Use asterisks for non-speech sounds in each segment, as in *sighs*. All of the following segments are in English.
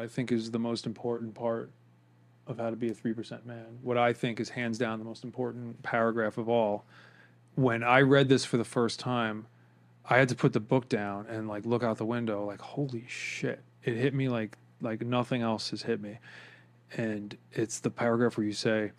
I think is the most important part of how to be a 3% man. What I think is hands down the most important paragraph of all. When I read this for the first time, I had to put the book down and like look out the window like holy shit. It hit me like like nothing else has hit me. And it's the paragraph where you say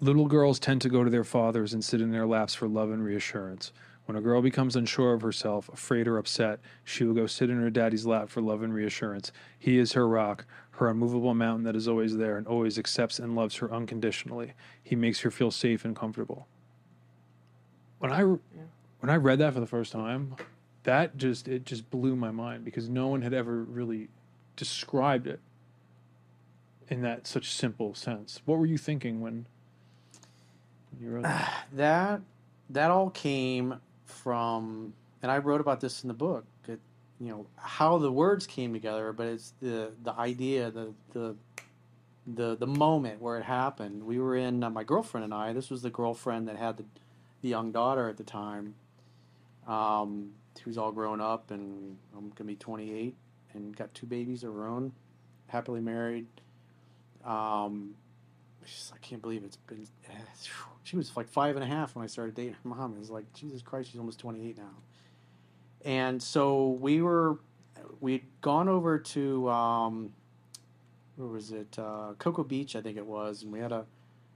little girls tend to go to their fathers and sit in their laps for love and reassurance. When a girl becomes unsure of herself, afraid or upset, she will go sit in her daddy's lap for love and reassurance. He is her rock, her unmovable mountain that is always there and always accepts and loves her unconditionally. He makes her feel safe and comfortable. When I when I read that for the first time, that just it just blew my mind because no one had ever really described it in that such simple sense. What were you thinking when you wrote that? *sighs* that that all came from and i wrote about this in the book it, you know how the words came together but it's the the idea the the the the moment where it happened. We were in uh, my girlfriend and i this was the girlfriend that had the, the young daughter at the time um, was all grown up and i'm gonna be 28 and got two babies of her own happily married um, she's, i can't believe it's been *sighs* she was like five and a half when I started dating her *laughs* mom. It was like, Jesus Christ, she's almost 28 now. And so we were, we'd gone over to, um, where was it? Uh, Cocoa Beach, I think it was. And we had a,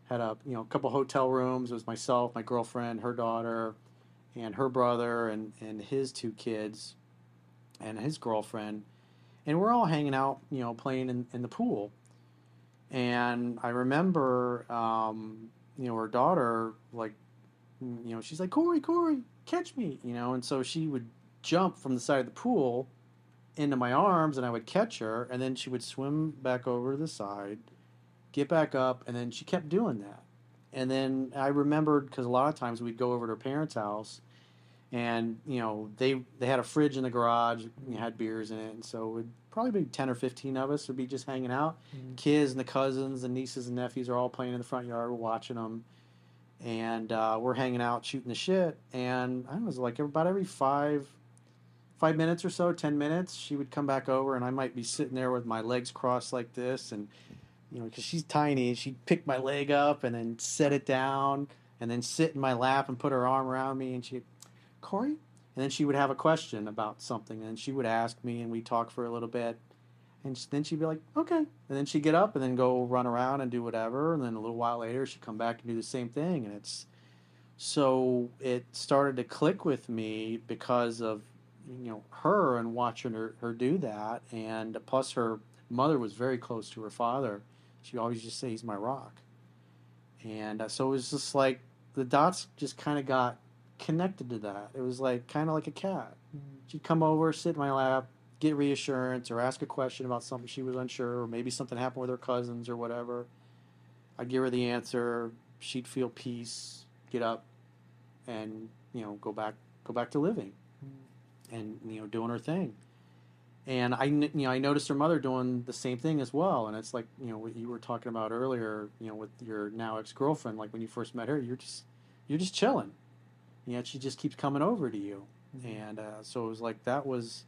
had a, you know, a couple hotel rooms. It was myself, my girlfriend, her daughter, and her brother, and, and his two kids, and his girlfriend. And we're all hanging out, you know, playing in, in the pool. And I remember, um, you know, her daughter, like, you know, she's like, Corey, Corey, catch me, you know, and so she would jump from the side of the pool into my arms and I would catch her. And then she would swim back over to the side, get back up, and then she kept doing that. And then I remembered because a lot of times we'd go over to her parents' house and, you know, they they had a fridge in the garage, and had beers in it, and so would probably be 10 or 15 of us would be just hanging out. Mm-hmm. Kids and the cousins and nieces and nephews are all playing in the front yard. We're watching them. And uh, we're hanging out, shooting the shit. And I was like, about every five, five minutes or so, 10 minutes, she would come back over and I might be sitting there with my legs crossed like this. And, you know, because she's tiny, she'd pick my leg up and then set it down and then sit in my lap and put her arm around me. And she'd, Corey, and then she would have a question about something, and she would ask me, and we talk for a little bit, and then she'd be like, "Okay," and then she'd get up and then go run around and do whatever, and then a little while later she'd come back and do the same thing, and it's so it started to click with me because of you know her and watching her, her do that, and plus her mother was very close to her father. She always just say he's my rock, and uh, so it was just like the dots just kind of got connected to that. It was like kind of like a cat. Mm-hmm. She'd come over, sit in my lap, get reassurance, or ask a question about something she was unsure, or maybe something happened with her cousins or whatever. I'd give her the answer. She'd feel peace, get up, and you know go back go back to living, mm-hmm. and you know doing her thing. And I you know I noticed her mother doing the same thing as well. And it's like you know what you were talking about earlier. You know with your now ex girlfriend, like when you first met her, you're just you're just chilling yet she just keeps coming over to you. Mm-hmm. And uh, so it was like that was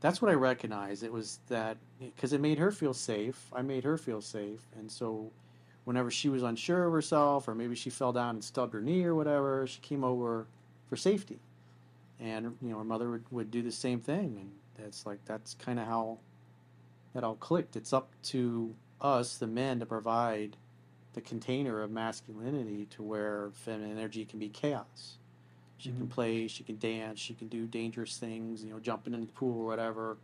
that's what I recognized. It was that because it made her feel safe. I made her feel safe, and so whenever she was unsure of herself, or maybe she fell down and stubbed her knee or whatever, she came over for safety. And you know, her mother would, would do the same thing, and that's like that's kind of how that all clicked. It's up to us, the men, to provide the container of masculinity to where feminine energy can be chaos. She mm-hmm. can play, she can dance, she can do dangerous things, you know, jumping in the pool or whatever.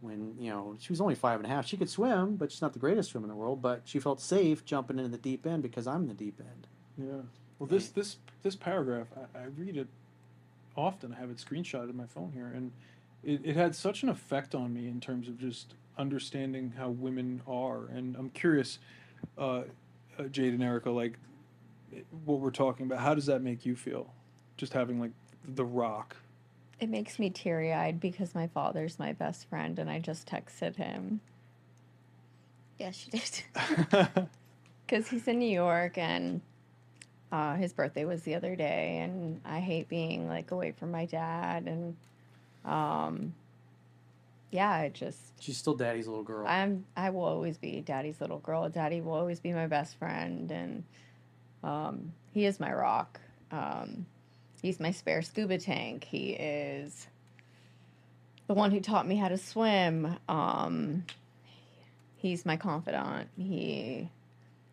When, you know, she was only five and a half. She could swim, but she's not the greatest swimmer in the world, but she felt safe jumping into the deep end because I'm in the deep end. Yeah. Well, this, this, this paragraph, I, I read it often. I have it screenshotted in my phone here, and it, it had such an effect on me in terms of just understanding how women are. And I'm curious, uh, uh, Jade and Erica, like what we're talking about, how does that make you feel? Just having like the rock. It makes me teary eyed because my father's my best friend and I just texted him. Yes, you did. *laughs* *laughs* Because he's in New York and uh, his birthday was the other day and I hate being like away from my dad and um, yeah, I just She's still daddy's little girl. I'm I will always be daddy's little girl. Daddy will always be my best friend and um he is my rock. Um he's my spare scuba tank. He is the one who taught me how to swim. Um he's my confidant. He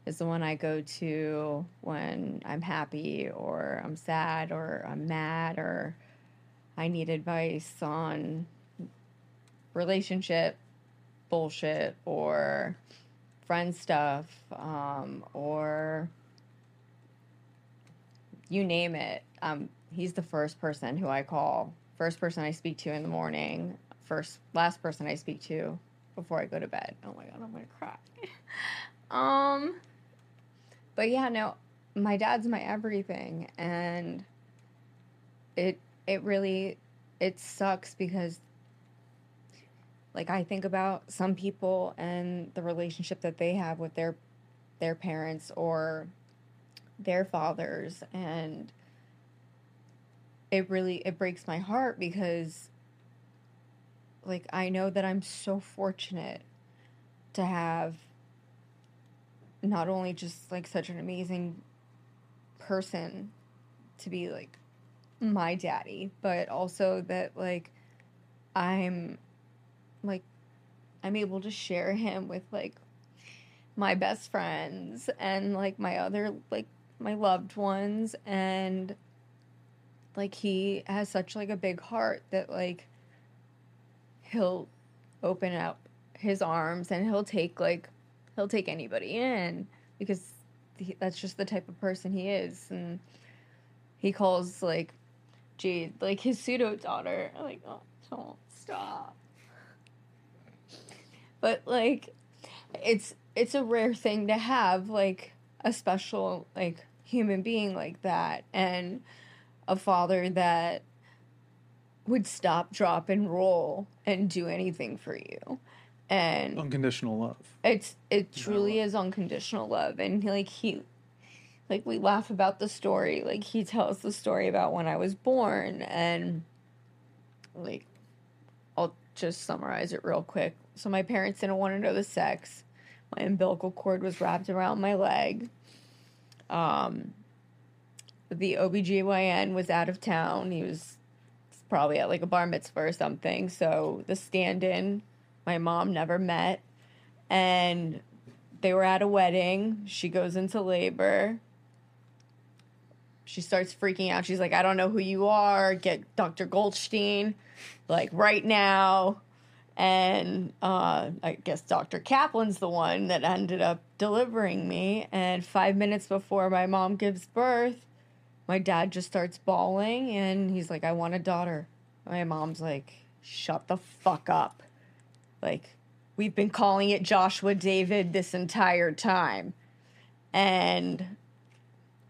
is the one I go to when I'm happy or I'm sad or I'm mad or I need advice on relationship bullshit or friend stuff um, or you name it. Um, he's the first person who I call, first person I speak to in the morning, first last person I speak to before I go to bed. Oh my god, I'm gonna cry. *laughs* um, but yeah, no, my dad's my everything, and it it really it sucks because like I think about some people and the relationship that they have with their their parents or their fathers and it really it breaks my heart because like I know that I'm so fortunate to have not only just like such an amazing person to be like my daddy, but also that like I'm like I'm able to share him with like my best friends and like my other like my loved ones and like he has such like a big heart that like he'll open up his arms and he'll take like he'll take anybody in because he, that's just the type of person he is. And he calls like Jade like his pseudo daughter like oh don't stop. But like it's it's a rare thing to have like a special like human being like that. And a father that would stop drop and roll and do anything for you. And Unconditional love. it's it truly is unconditional love. And he, like he like we laugh about the story. Like he tells the story about when i was born. And like i'll just summarize it real quick. So my parents didn't want to know the sex. My umbilical cord was wrapped around my leg. Um the obgyn was out of town. He was probably at like a bar mitzvah or something. So the stand-in my mom never met. And they were at a wedding. She goes into labor. She starts freaking out. She's like i don't know who you are. Get dr goldstein like right now. And uh, i guess dr kaplan's the one that ended up delivering me. And five minutes before my mom gives birth my dad just starts bawling and he's like i want a daughter my mom's like shut the fuck up like we've been calling it Joshua David this entire time. And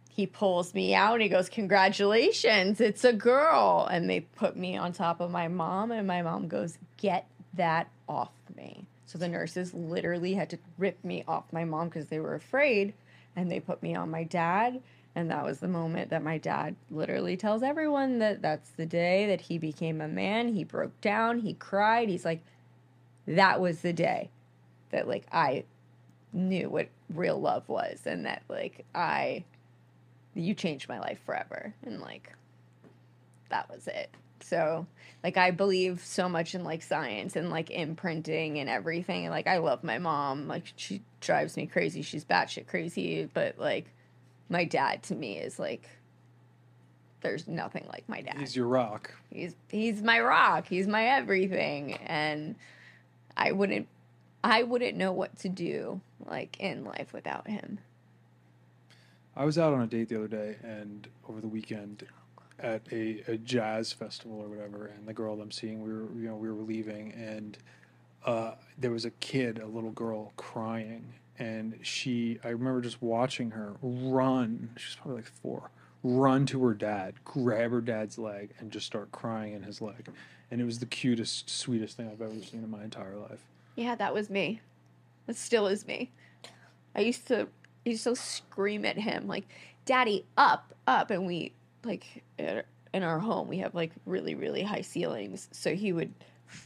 he pulls me out and he goes, Congratulations, it's a girl. And they put me on top of my mom, and my mom goes, Get that off me. So the nurses literally had to rip me off my mom because they were afraid. And they put me on my dad. And that was the moment that my dad literally tells everyone that that's the day that he became a man. He broke down, he cried. He's like, that was the day that like I knew what real love was and that like I you changed my life forever and like that was it. So like I believe so much in like science and like imprinting and everything. And like I love my mom. Like she drives me crazy. She's batshit crazy. But like my dad to me is like there's nothing like my dad. He's your rock. He's he's my rock. He's my everything, and I wouldn't I wouldn't know what to do like in life without him. I was out on a date the other day and over the weekend at a, a jazz festival or whatever, and the girl I'm seeing, we were you know we were leaving, and uh, there was a kid, a little girl, crying, and she I remember just watching her run. She's probably like four. Run to her dad, grab her dad's leg, and just start crying in his leg, and it was the cutest, sweetest thing I've ever seen in my entire life. Yeah, that was me. That still is me. I used to I used to scream at him like, "Daddy, up, up!" And we like in our home we have like really really high ceilings, so he would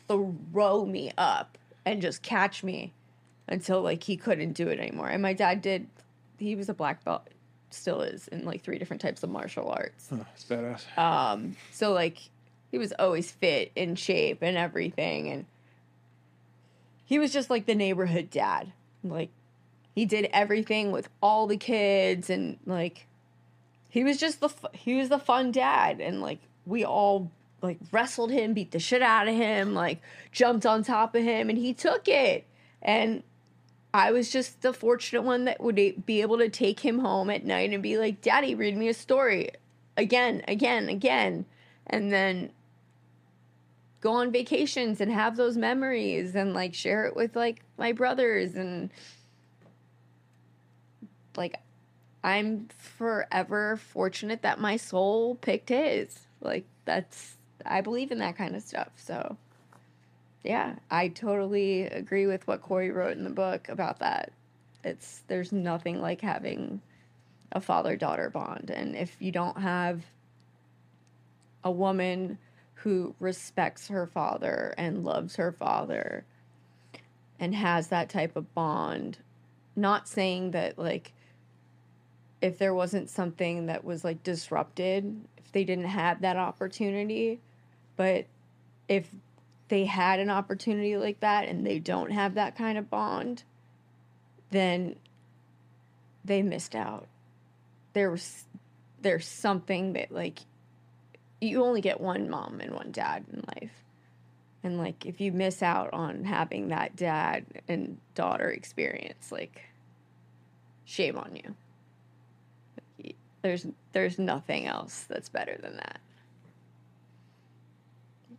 throw me up and just catch me until like he couldn't do it anymore. And my dad did. He was a black belt, still is in like three different types of martial arts. Huh, it's badass. Um, so like he was always fit in shape and everything, and he was just like the neighborhood dad. Like he did everything with all the kids, and like he was just the he was the fun dad, and like we all like wrestled him, beat the shit out of him, like jumped on top of him, and he took it. And I was just the fortunate one that would be able to take him home at night and be like, "Daddy, read me a story." Again, again, again. And then go on vacations and have those memories and like share it with like my brothers and like I'm forever fortunate that my soul picked his. Like that's I believe in that kind of stuff. So yeah, I totally agree with what Corey wrote in the book about that. It's there's nothing like having a father daughter bond. And if you don't have a woman who respects her father and loves her father and has that type of bond, not saying that like if there wasn't something that was like disrupted, if they didn't have that opportunity, but if they had an opportunity like that and they don't have that kind of bond, then they missed out. There was there's something that like you only get one mom and one dad in life. And like if you miss out on having that dad and daughter experience, like shame on you. There's there's nothing else that's better than that.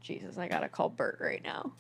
Jesus, I gotta call Bert right now.